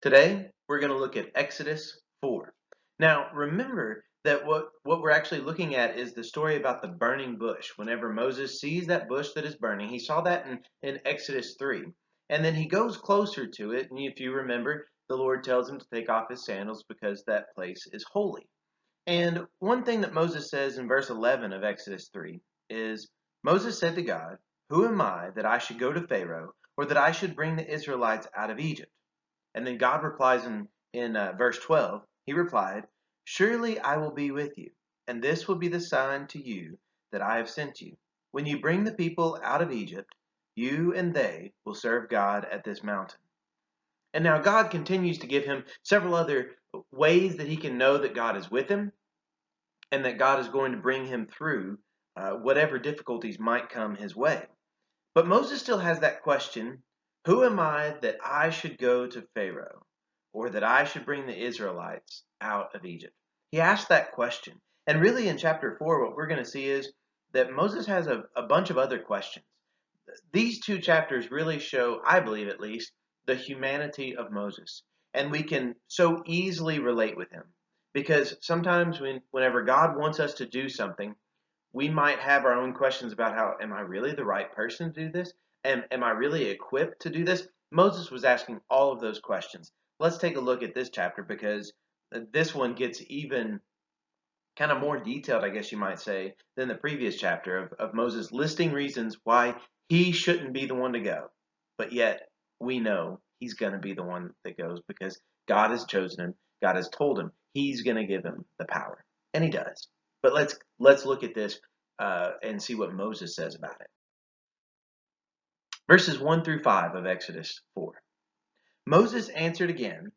Today, we're going to look at Exodus 4. Now, remember that what, what we're actually looking at is the story about the burning bush. Whenever Moses sees that bush that is burning, he saw that in, in Exodus 3. And then he goes closer to it, and if you remember, the Lord tells him to take off his sandals because that place is holy. And one thing that Moses says in verse 11 of Exodus 3 is Moses said to God, Who am I that I should go to Pharaoh, or that I should bring the Israelites out of Egypt? And then God replies in, in uh, verse 12, He replied, Surely I will be with you, and this will be the sign to you that I have sent you. When you bring the people out of Egypt, you and they will serve God at this mountain. And now God continues to give him several other ways that he can know that God is with him and that God is going to bring him through uh, whatever difficulties might come his way. But Moses still has that question Who am I that I should go to Pharaoh or that I should bring the Israelites out of Egypt? He asked that question. And really, in chapter 4, what we're going to see is that Moses has a, a bunch of other questions. These two chapters really show, I believe at least, the humanity of Moses. And we can so easily relate with him. Because sometimes when, whenever God wants us to do something, we might have our own questions about how, am I really the right person to do this? Am, am I really equipped to do this? Moses was asking all of those questions. Let's take a look at this chapter because this one gets even kind of more detailed, I guess you might say, than the previous chapter of, of Moses listing reasons why he shouldn't be the one to go. But yet, we know he's going to be the one that goes because God has chosen him. God has told him he's going to give him the power, and he does. But let's let's look at this uh, and see what Moses says about it. Verses one through five of Exodus four. Moses answered again,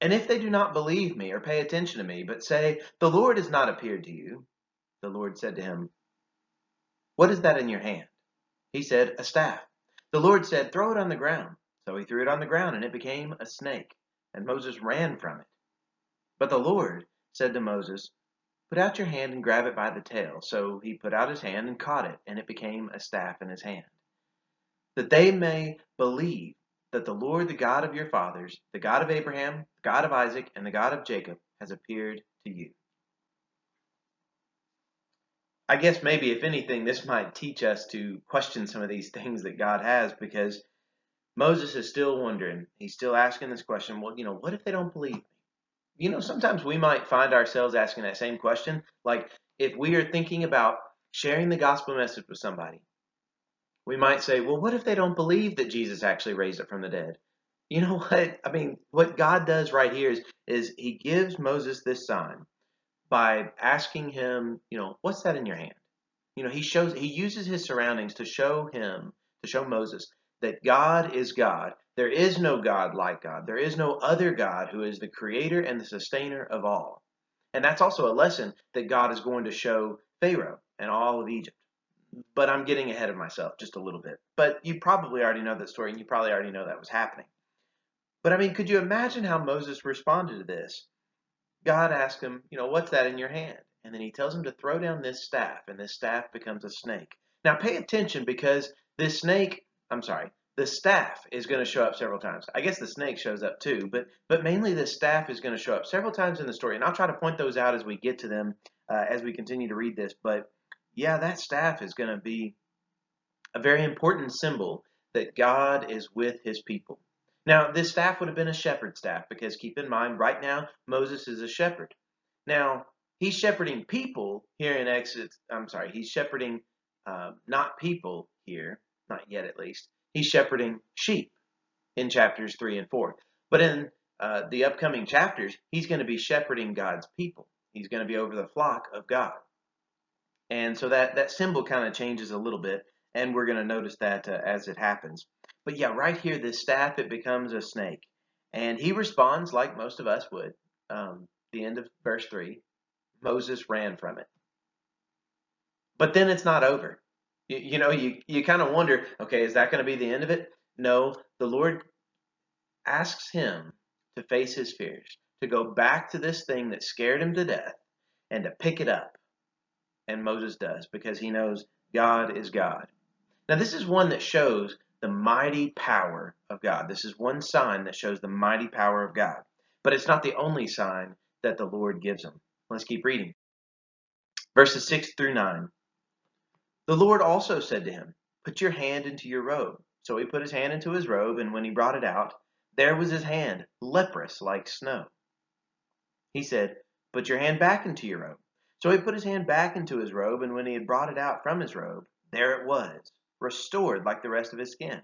and if they do not believe me or pay attention to me, but say, The Lord has not appeared to you, the Lord said to him, What is that in your hand? He said, A staff. The Lord said, Throw it on the ground. So he threw it on the ground, and it became a snake, and Moses ran from it. But the Lord said to Moses, Put out your hand and grab it by the tail. So he put out his hand and caught it, and it became a staff in his hand. That they may believe that the Lord, the God of your fathers, the God of Abraham, the God of Isaac, and the God of Jacob, has appeared to you. I guess maybe, if anything, this might teach us to question some of these things that God has because Moses is still wondering. He's still asking this question. Well, you know, what if they don't believe me? You know, sometimes we might find ourselves asking that same question. Like, if we are thinking about sharing the gospel message with somebody, we might say, well, what if they don't believe that Jesus actually raised it from the dead? You know what? I mean, what God does right here is, is He gives Moses this sign by asking him, you know, what's that in your hand? You know, He shows, He uses His surroundings to show him, to show Moses that God is God. There is no God like God. There is no other God who is the creator and the sustainer of all. And that's also a lesson that God is going to show Pharaoh and all of Egypt. But I'm getting ahead of myself just a little bit. But you probably already know that story and you probably already know that was happening. But I mean, could you imagine how Moses responded to this? God asked him, you know, what's that in your hand? And then he tells him to throw down this staff, and this staff becomes a snake. Now pay attention because this snake I'm sorry, the staff is going to show up several times. I guess the snake shows up too, but but mainly the staff is going to show up several times in the story, and I'll try to point those out as we get to them uh, as we continue to read this. But yeah, that staff is going to be a very important symbol that God is with His people. Now, this staff would have been a shepherd staff because keep in mind, right now Moses is a shepherd. Now he's shepherding people here in Exodus. I'm sorry, he's shepherding uh, not people here not yet at least. He's shepherding sheep in chapters 3 and 4. But in uh, the upcoming chapters, he's going to be shepherding God's people. He's going to be over the flock of God. And so that, that symbol kind of changes a little bit, and we're going to notice that uh, as it happens. But yeah, right here, this staff, it becomes a snake. And he responds like most of us would. Um, the end of verse 3 Moses ran from it. But then it's not over. You, you know, you, you kind of wonder, okay, is that going to be the end of it? No, the Lord asks him to face his fears, to go back to this thing that scared him to death and to pick it up. And Moses does because he knows God is God. Now, this is one that shows the mighty power of God. This is one sign that shows the mighty power of God. But it's not the only sign that the Lord gives him. Let's keep reading. Verses 6 through 9. The Lord also said to him, Put your hand into your robe. So he put his hand into his robe, and when he brought it out, there was his hand, leprous like snow. He said, Put your hand back into your robe. So he put his hand back into his robe, and when he had brought it out from his robe, there it was, restored like the rest of his skin.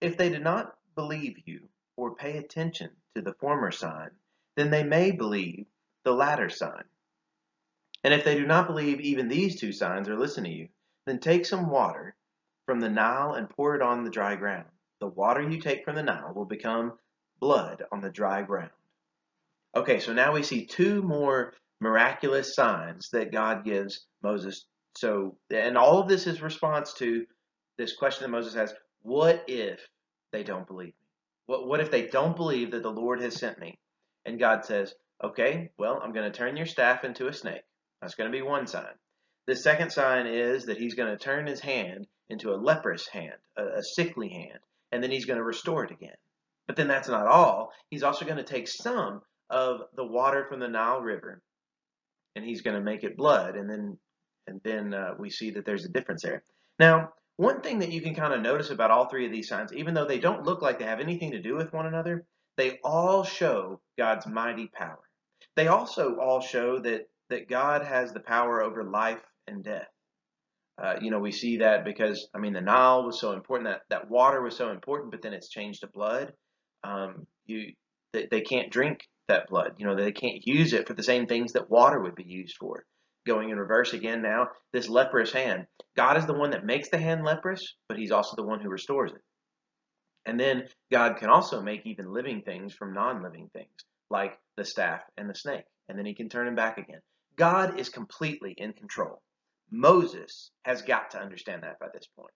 If they did not believe you or pay attention to the former sign, then they may believe the latter sign. And if they do not believe even these two signs or listen to you, then take some water from the Nile and pour it on the dry ground. The water you take from the Nile will become blood on the dry ground. Okay, so now we see two more miraculous signs that God gives Moses. So, and all of this is response to this question that Moses has What if they don't believe me? What, what if they don't believe that the Lord has sent me? And God says, Okay, well, I'm going to turn your staff into a snake. That's going to be one sign. The second sign is that he's going to turn his hand into a leprous hand, a, a sickly hand, and then he's going to restore it again. But then that's not all. He's also going to take some of the water from the Nile River and he's going to make it blood, and then and then uh, we see that there's a difference there. Now, one thing that you can kind of notice about all three of these signs, even though they don't look like they have anything to do with one another, they all show God's mighty power. They also all show that that God has the power over life and death. Uh, you know, we see that because I mean the Nile was so important that that water was so important, but then it's changed to blood. Um, you they, they can't drink that blood. You know, they can't use it for the same things that water would be used for. Going in reverse again now, this leprous hand. God is the one that makes the hand leprous, but he's also the one who restores it. And then God can also make even living things from non living things, like the staff and the snake. And then he can turn them back again. God is completely in control. Moses has got to understand that by this point.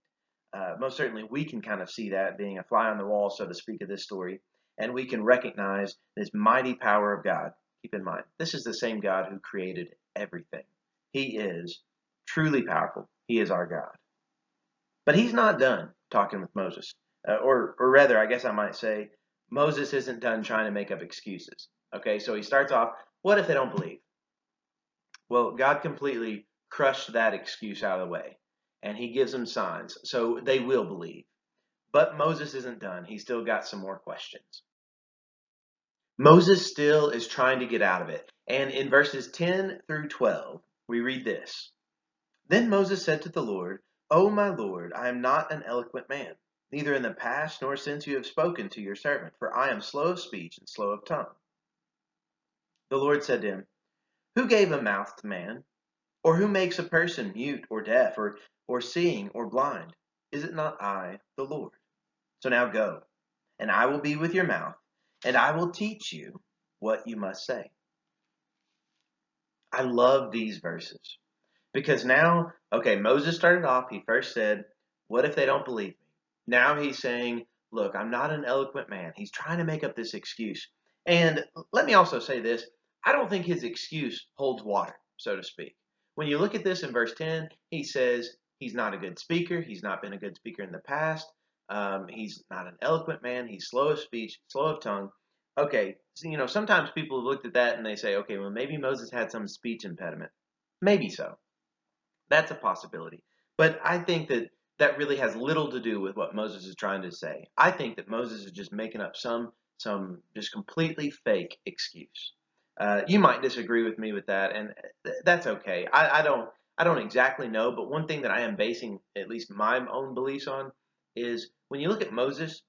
Uh, most certainly, we can kind of see that being a fly on the wall, so to speak, of this story and we can recognize this mighty power of God. Keep in mind, this is the same God who created everything. He is truly powerful. He is our God. But he's not done talking with Moses. Uh, or, or rather, I guess I might say, Moses isn't done trying to make up excuses. Okay, so he starts off, what if they don't believe? Well, God completely crushed that excuse out of the way, and he gives them signs, so they will believe. But Moses isn't done. He's still got some more questions. Moses still is trying to get out of it. And in verses 10 through 12, we read this Then Moses said to the Lord, O my Lord, I am not an eloquent man, neither in the past nor since you have spoken to your servant, for I am slow of speech and slow of tongue. The Lord said to him, Who gave a mouth to man? Or who makes a person mute or deaf or, or seeing or blind? Is it not I, the Lord? So now go, and I will be with your mouth and I will teach you what you must say. I love these verses because now, okay, Moses started off, he first said, What if they don't believe me? Now he's saying, Look, I'm not an eloquent man. He's trying to make up this excuse. And let me also say this I don't think his excuse holds water, so to speak. When you look at this in verse 10, he says he's not a good speaker, he's not been a good speaker in the past, um, he's not an eloquent man. He's slow of speech, slow of tongue. Okay, so, you know, sometimes people have looked at that and they say, okay, well, maybe Moses had some speech impediment. Maybe so. That's a possibility. But I think that that really has little to do with what Moses is trying to say. I think that Moses is just making up some some just completely fake excuse. Uh, you might disagree with me with that, and th- that's okay. I, I don't I don't exactly know, but one thing that I am basing at least my own beliefs on is when you look at Moses,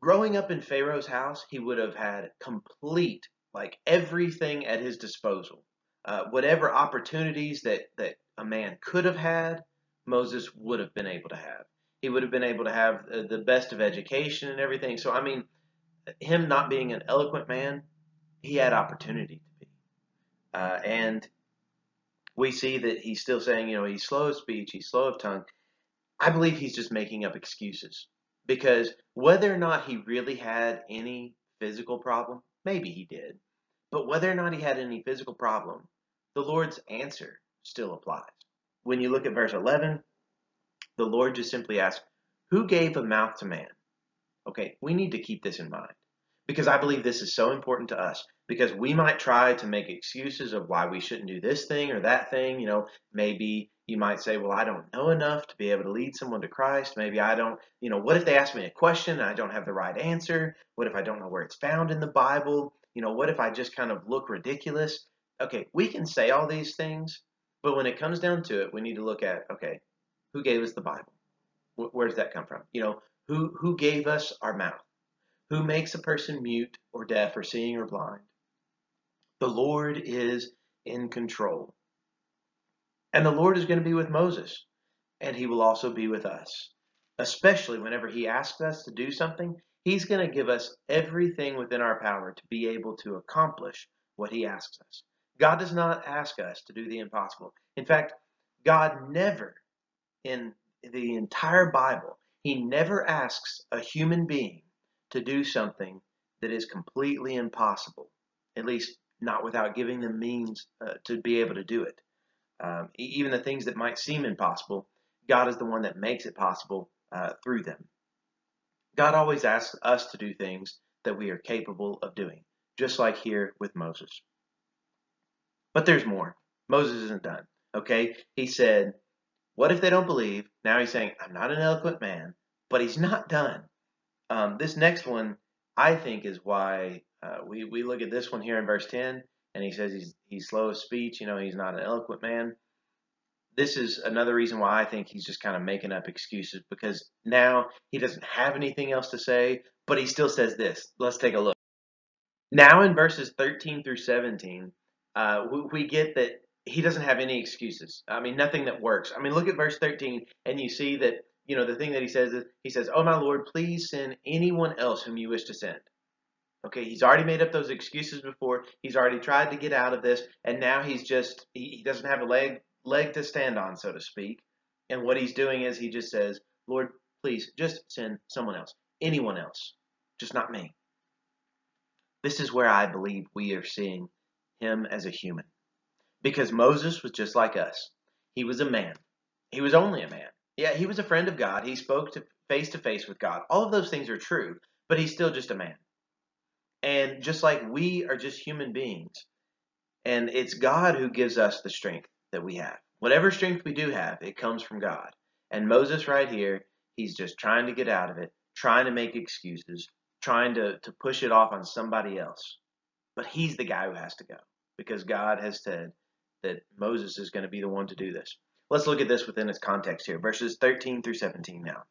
growing up in Pharaoh's house, he would have had complete, like everything at his disposal. Uh, whatever opportunities that, that a man could have had, Moses would have been able to have. He would have been able to have the best of education and everything. So, I mean, him not being an eloquent man, he had opportunity to be. Uh, and we see that he's still saying, you know, he's slow of speech, he's slow of tongue. I believe he's just making up excuses because whether or not he really had any physical problem, maybe he did, but whether or not he had any physical problem, the Lord's answer still applies. When you look at verse 11, the Lord just simply asks, Who gave a mouth to man? Okay, we need to keep this in mind because I believe this is so important to us because we might try to make excuses of why we shouldn't do this thing or that thing. You know, maybe you might say, well, I don't know enough to be able to lead someone to Christ. Maybe I don't, you know, what if they ask me a question and I don't have the right answer? What if I don't know where it's found in the Bible? You know, what if I just kind of look ridiculous? Okay, we can say all these things, but when it comes down to it, we need to look at, okay, who gave us the Bible? Where does that come from? You know, who, who gave us our mouth? Who makes a person mute or deaf or seeing or blind? The Lord is in control. And the Lord is going to be with Moses, and he will also be with us. Especially whenever he asks us to do something, he's going to give us everything within our power to be able to accomplish what he asks us. God does not ask us to do the impossible. In fact, God never, in the entire Bible, he never asks a human being to do something that is completely impossible, at least not without giving them means uh, to be able to do it. Um, even the things that might seem impossible, God is the one that makes it possible uh, through them. God always asks us to do things that we are capable of doing, just like here with Moses. But there's more. Moses isn't done. Okay? He said, What if they don't believe? Now he's saying, I'm not an eloquent man, but he's not done. Um, this next one, I think, is why uh, we, we look at this one here in verse 10, and he says he's, he's slow of speech, you know, he's not an eloquent man. This is another reason why I think he's just kind of making up excuses because now he doesn't have anything else to say, but he still says this. Let's take a look. Now in verses 13 through 17, uh, we, we get that he doesn't have any excuses. I mean, nothing that works. I mean, look at verse 13, and you see that you know, the thing that he says is, he says, Oh, my Lord, please send anyone else whom you wish to send. Okay, he's already made up those excuses before. He's already tried to get out of this, and now he's just, he, he doesn't have a leg, leg to stand on, so to speak. And what he's doing is he just says, Lord, please just send someone else, anyone else, just not me. This is where I believe we are seeing him as a human. Because Moses was just like us. He was a man. He was only a man. Yeah, he was a friend of God. He spoke to face to face with God. All of those things are true, but he's still just a man. And just like we are just human beings, and it's God who gives us the strength that we have. Whatever strength we do have, it comes from God. And Moses, right here, he's just trying to get out of it, trying to make excuses, trying to, to push it off on somebody else. But he's the guy who has to go because God has said that Moses is going to be the one to do this. Let's look at this within its context here, verses 13 through 17 now.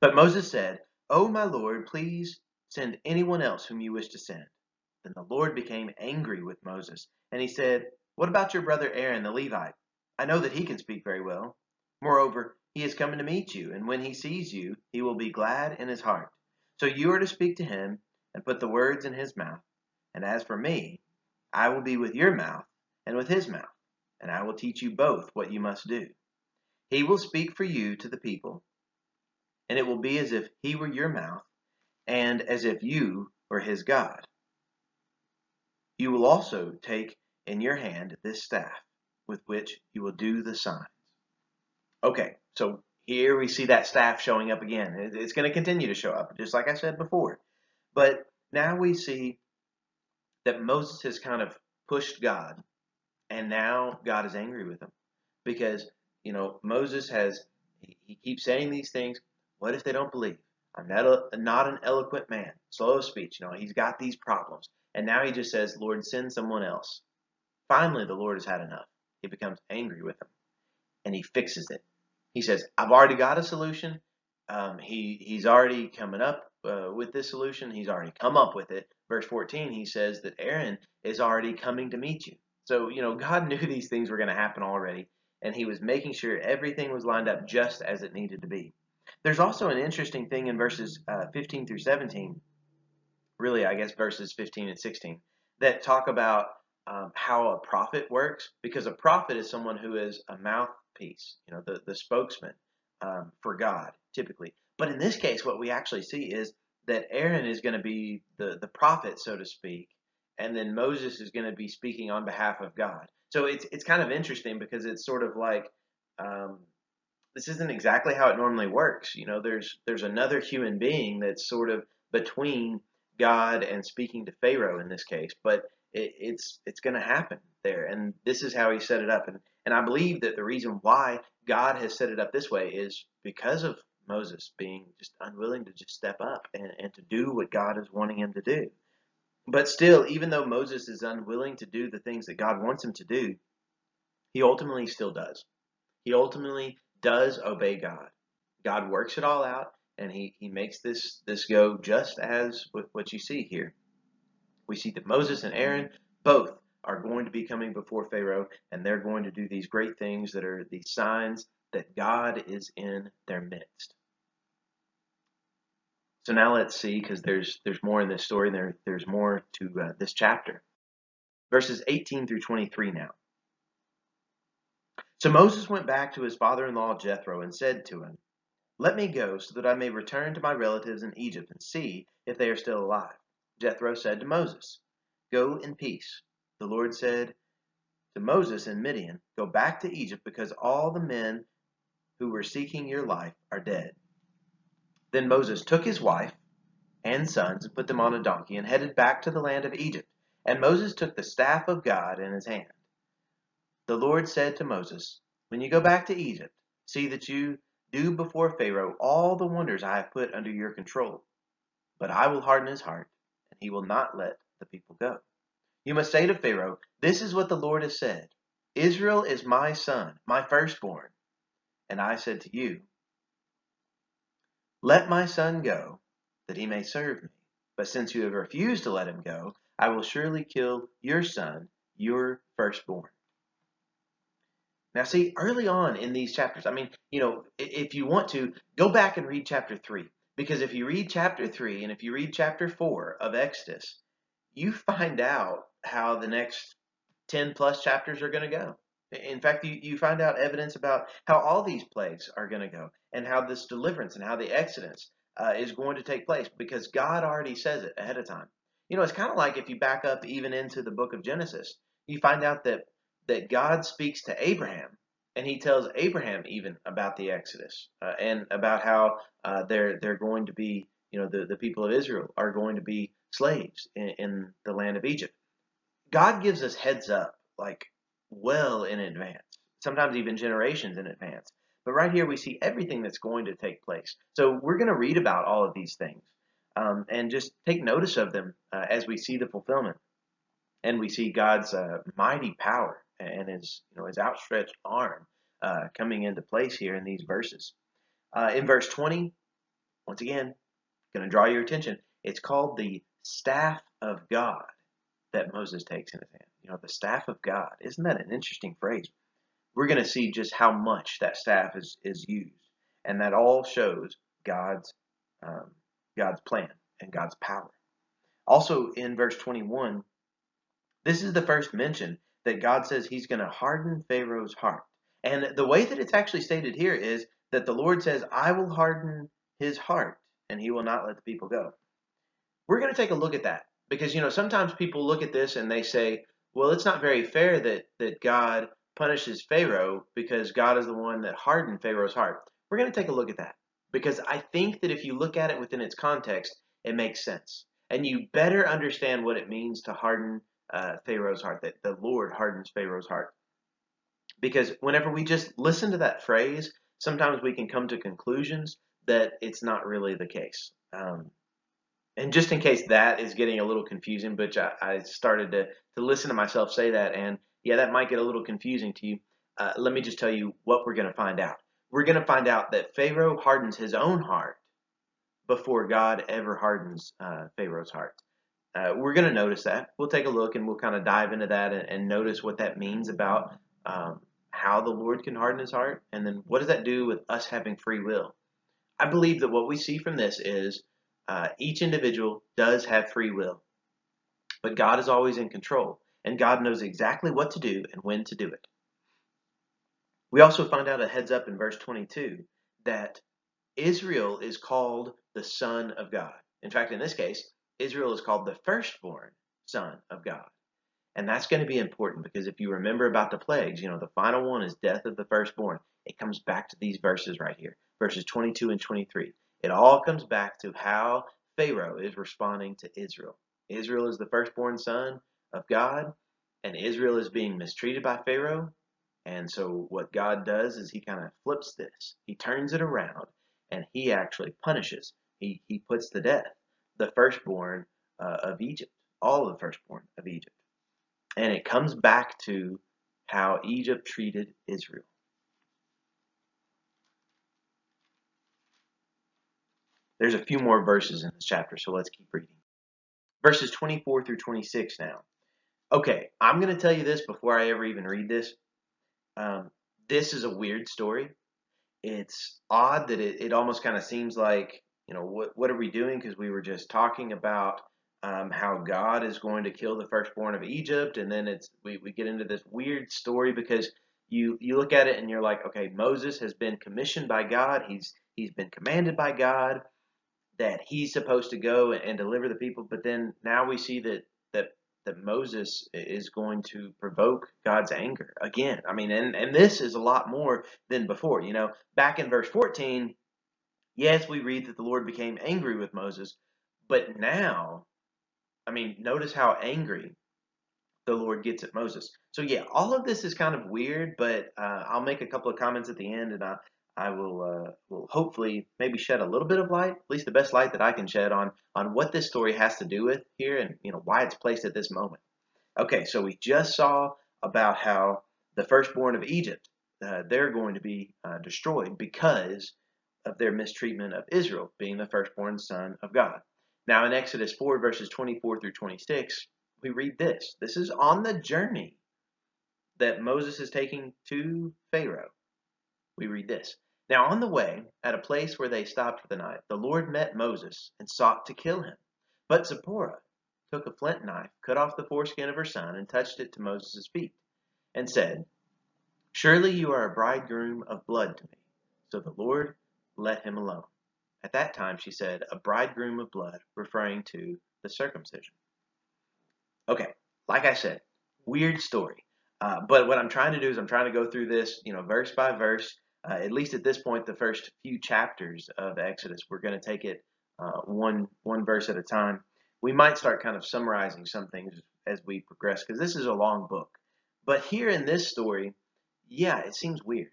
But Moses said, O my Lord, please send anyone else whom you wish to send. Then the Lord became angry with Moses, and he said, What about your brother Aaron the Levite? I know that he can speak very well. Moreover, he is coming to meet you, and when he sees you, he will be glad in his heart. So you are to speak to him and put the words in his mouth. And as for me, I will be with your mouth and with his mouth and I will teach you both what you must do. He will speak for you to the people, and it will be as if he were your mouth, and as if you were his God. You will also take in your hand this staff, with which you will do the signs. Okay, so here we see that staff showing up again. It's going to continue to show up, just like I said before. But now we see that Moses has kind of pushed God and now God is angry with him because, you know, Moses has, he, keeps saying these things. What if they don't believe? I'm not, a, not an eloquent man, slow of speech. You know, he's got these problems. And now he just says, Lord, send someone else. Finally, the Lord has had enough. He becomes angry with him and he fixes it. He says, I've already got a solution. Um, he, he's already coming up uh, with this solution. He's already come up with it. Verse 14, he says that Aaron is already coming to meet you. So, you know, God knew these things were going to happen already, and He was making sure everything was lined up just as it needed to be. There's also an interesting thing in verses uh, 15 through 17, really, I guess verses 15 and 16, that talk about um, how a prophet works, because a prophet is someone who is a mouthpiece, you know, the, the spokesman um, for God, typically. But in this case, what we actually see is that Aaron is going to be the, the prophet, so to speak, and then Moses is going to be speaking on behalf of God. So it's it's kind of interesting because it's sort of like um, this isn't exactly how it normally works. You know, there's there's another human being that's sort of between God and speaking to Pharaoh in this case, but it, it's it's going to happen there, and this is how He set it up. And and I believe that the reason why God has set it up this way is because of Moses being just unwilling to just step up and, and to do what God is wanting him to do. But still, even though Moses is unwilling to do the things that God wants him to do, he ultimately still does. He ultimately does obey God. God works it all out, and he, he makes this, this go just as with what you see here. We see that Moses and Aaron both are going to be coming before Pharaoh, and they're going to do these great things that are these signs that God is in their midst. So now let's see, because there's there's more in this story. and There there's more to uh, this chapter, verses 18 through 23 now. So Moses went back to his father-in-law Jethro and said to him, "Let me go, so that I may return to my relatives in Egypt and see if they are still alive." Jethro said to Moses, "Go in peace." The Lord said to Moses in Midian, Go back to Egypt, because all the men who were seeking your life are dead. Then Moses took his wife and sons and put them on a donkey and headed back to the land of Egypt. And Moses took the staff of God in his hand. The Lord said to Moses, When you go back to Egypt, see that you do before Pharaoh all the wonders I have put under your control. But I will harden his heart, and he will not let the people go. You must say to Pharaoh, This is what the Lord has said Israel is my son, my firstborn. And I said to you, Let my son go, that he may serve me. But since you have refused to let him go, I will surely kill your son, your firstborn. Now, see, early on in these chapters, I mean, you know, if you want to, go back and read chapter 3. Because if you read chapter 3 and if you read chapter 4 of Exodus, you find out how the next 10 plus chapters are going to go. In fact, you, you find out evidence about how all these plagues are going to go and how this deliverance and how the exodus uh, is going to take place because God already says it ahead of time. You know, it's kind of like if you back up even into the book of Genesis, you find out that, that God speaks to Abraham and he tells Abraham even about the Exodus uh, and about how uh, they're, they're going to be, you know, the, the people of Israel are going to be slaves in, in the land of Egypt. God gives us heads up, like well in advance, sometimes even generations in advance. But right here, we see everything that's going to take place. So we're going to read about all of these things um, and just take notice of them uh, as we see the fulfillment. And we see God's uh, mighty power and his, you know, his outstretched arm uh, coming into place here in these verses. Uh, in verse 20, once again, going to draw your attention. It's called the staff of God that Moses takes in his hand. You know, the staff of God. Isn't that an interesting phrase? We're going to see just how much that staff is, is used. And that all shows God's, um, God's plan and God's power. Also in verse 21, this is the first mention that God says he's going to harden Pharaoh's heart. And the way that it's actually stated here is that the Lord says, I will harden his heart and he will not let the people go. We're going to take a look at that because you know sometimes people look at this and they say, well, it's not very fair that that God punishes Pharaoh because God is the one that hardened Pharaoh's heart. We're going to take a look at that because I think that if you look at it within its context, it makes sense, and you better understand what it means to harden uh, Pharaoh's heart. That the Lord hardens Pharaoh's heart. Because whenever we just listen to that phrase, sometimes we can come to conclusions that it's not really the case. Um, and just in case that is getting a little confusing, but I, I, started to, to listen to myself say that, and yeah, that might get a little confusing to you. Uh, let me just tell you what we're going to find out. We're going to find out that Pharaoh hardens his own heart before God ever hardens uh, Pharaoh's heart. Uh, we're going to notice that. We'll take a look and we'll kind of dive into that and, and notice what that means about um, how the Lord can harden his heart, and then what does that do with us having free will. I believe that what we see from this is uh, each individual does have free will, but God is always in control, and God knows exactly what to do and when to do it. We also find out a heads up in verse 22 that Israel is called the Son of God. In fact, in this case, Israel is called the firstborn Son of God. And that's going to be important because if you remember about the plagues, you know, the final one is death of the firstborn. It comes back to these verses right here, verses 22 and 23. It all comes back to how Pharaoh is responding to Israel. Israel is the firstborn son of God, and Israel is being mistreated by Pharaoh. And so, what God does is He kind of flips this, He turns it around, and He actually punishes. He, he puts to death the firstborn uh, of Egypt, all of the firstborn of Egypt. And it comes back to how Egypt treated Israel. There's a few more verses in this chapter, so let's keep reading. Verses 24 through 26 now. Okay, I'm going to tell you this before I ever even read this. Um, this is a weird story. It's odd that it, it almost kind of seems like, you know, what, what are we doing? Because we were just talking about um, how God is going to kill the firstborn of Egypt, and then it's we, we get into this weird story because you you look at it and you're like, okay, Moses has been commissioned by God. He's he's been commanded by God that he's supposed to go and deliver the people, but then now we see that that that Moses is going to provoke God's anger again. I mean, and and this is a lot more than before. You know, back in verse 14, yes, we read that the Lord became angry with Moses, but now, I mean, notice how angry the Lord gets at Moses. So yeah, all of this is kind of weird, but uh, I'll make a couple of comments at the end, and I I will uh, will hopefully maybe shed a little bit of light, at least the best light that I can shed on on what this story has to do with here, and you know why it's placed at this moment. Okay, so we just saw about how the firstborn of Egypt uh, they're going to be uh, destroyed because of their mistreatment of Israel, being the firstborn son of God. Now in Exodus 4 verses 24 through 26, we read this. This is on the journey that Moses is taking to Pharaoh. We read this. Now on the way, at a place where they stopped for the night, the Lord met Moses and sought to kill him. But Zipporah took a flint knife, cut off the foreskin of her son, and touched it to Moses' feet, and said, Surely you are a bridegroom of blood to me. So the Lord let him alone. At that time she said, A bridegroom of blood, referring to the circumcision. Okay, like I said, weird story. Uh, but what I'm trying to do is I'm trying to go through this, you know, verse by verse uh, at least at this point, the first few chapters of Exodus. We're going to take it uh, one one verse at a time. We might start kind of summarizing some things as we progress because this is a long book. But here in this story, yeah, it seems weird.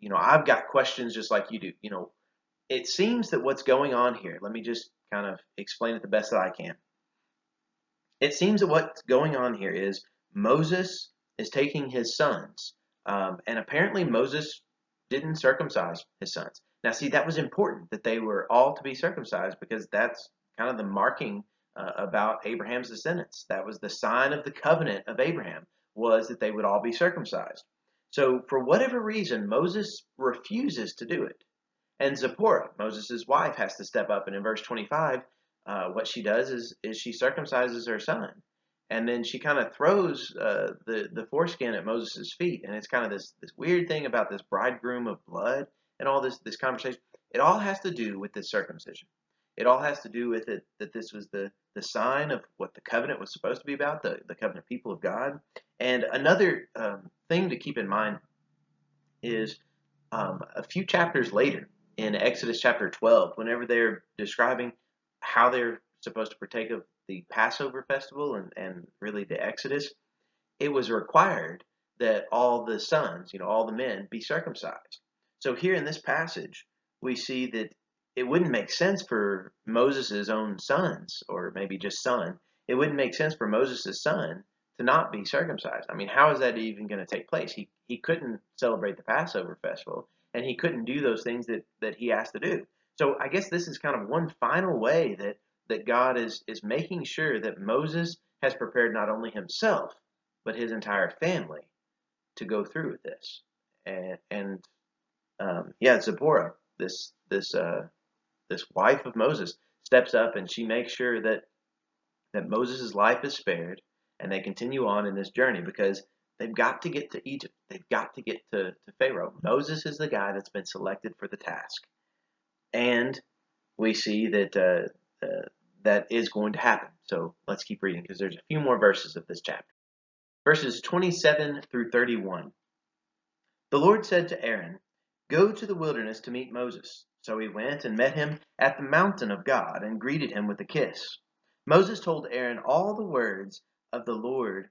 You know, I've got questions just like you do. You know, it seems that what's going on here. Let me just kind of explain it the best that I can. It seems that what's going on here is Moses is taking his sons um, and apparently Moses didn't circumcise his sons. Now, see, that was important that they were all to be circumcised because that's kind of the marking uh, about Abraham's descendants. That was the sign of the covenant of Abraham was that they would all be circumcised. So, for whatever reason, Moses refuses to do it. And Zipporah, Moses' wife, has to step up. And in verse 25, uh, what she does is, is she circumcises her son and then she kind of throws uh, the the foreskin at Moses' feet, and it's kind of this this weird thing about this bridegroom of blood and all this this conversation. It all has to do with this circumcision. It all has to do with it that this was the the sign of what the covenant was supposed to be about, the the covenant people of God. And another um, thing to keep in mind is um, a few chapters later in Exodus chapter 12, whenever they're describing how they're supposed to partake of the Passover festival and, and really the Exodus, it was required that all the sons, you know, all the men be circumcised. So here in this passage, we see that it wouldn't make sense for Moses' own sons, or maybe just son, it wouldn't make sense for Moses' son to not be circumcised. I mean, how is that even going to take place? He, he couldn't celebrate the Passover festival, and he couldn't do those things that, that he asked to do. So I guess this is kind of one final way that that God is, is making sure that Moses has prepared not only himself, but his entire family to go through with this. And, and um, yeah, Zipporah, this, this, uh, this wife of Moses, steps up and she makes sure that, that Moses' life is spared and they continue on in this journey because they've got to get to Egypt. They've got to get to, to Pharaoh. Moses is the guy that's been selected for the task. And we see that uh, uh, that is going to happen. So let's keep reading because there's a few more verses of this chapter. Verses 27 through 31. The Lord said to Aaron, Go to the wilderness to meet Moses. So he went and met him at the mountain of God and greeted him with a kiss. Moses told Aaron all the words of the Lord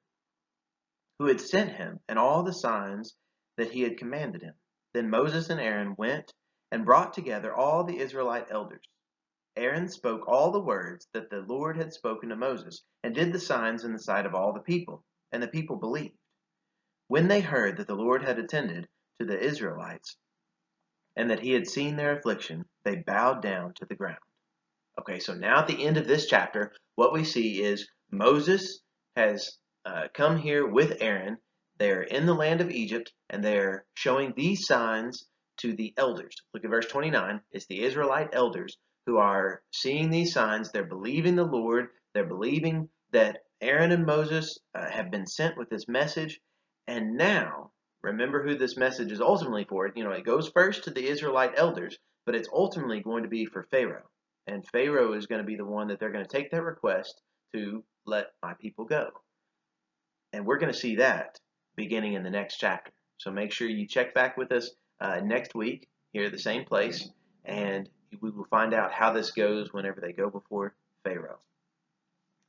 who had sent him and all the signs that he had commanded him. Then Moses and Aaron went and brought together all the Israelite elders. Aaron spoke all the words that the Lord had spoken to Moses and did the signs in the sight of all the people, and the people believed. When they heard that the Lord had attended to the Israelites and that he had seen their affliction, they bowed down to the ground. Okay, so now at the end of this chapter, what we see is Moses has uh, come here with Aaron. They're in the land of Egypt and they're showing these signs to the elders. Look at verse 29. It's the Israelite elders who are seeing these signs. They're believing the Lord. They're believing that Aaron and Moses uh, have been sent with this message. And now, remember who this message is ultimately for. You know, it goes first to the Israelite elders, but it's ultimately going to be for Pharaoh. And Pharaoh is going to be the one that they're going to take their request to let my people go. And we're going to see that beginning in the next chapter. So make sure you check back with us uh, next week here at the same place, and we will find out how this goes whenever they go before Pharaoh.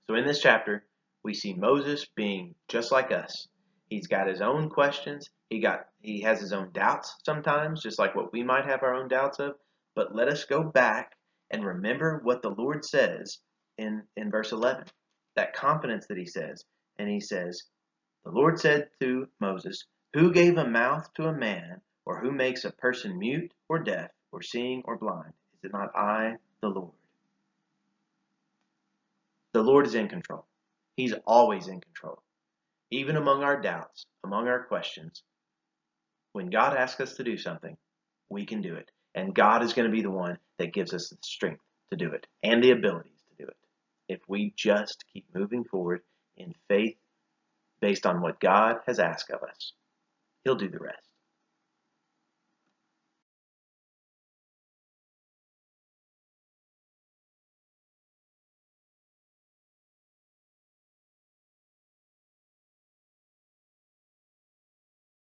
So in this chapter, we see Moses being just like us. He's got his own questions. He got he has his own doubts sometimes, just like what we might have our own doubts of. But let us go back and remember what the Lord says in, in verse 11. That confidence that he says. And he says, The Lord said to Moses, Who gave a mouth to a man, or who makes a person mute or deaf, or seeing or blind? Is it not I, the Lord? The Lord is in control. He's always in control. Even among our doubts, among our questions, when God asks us to do something, we can do it. And God is going to be the one that gives us the strength to do it and the abilities to do it. If we just keep moving forward in faith based on what God has asked of us, He'll do the rest.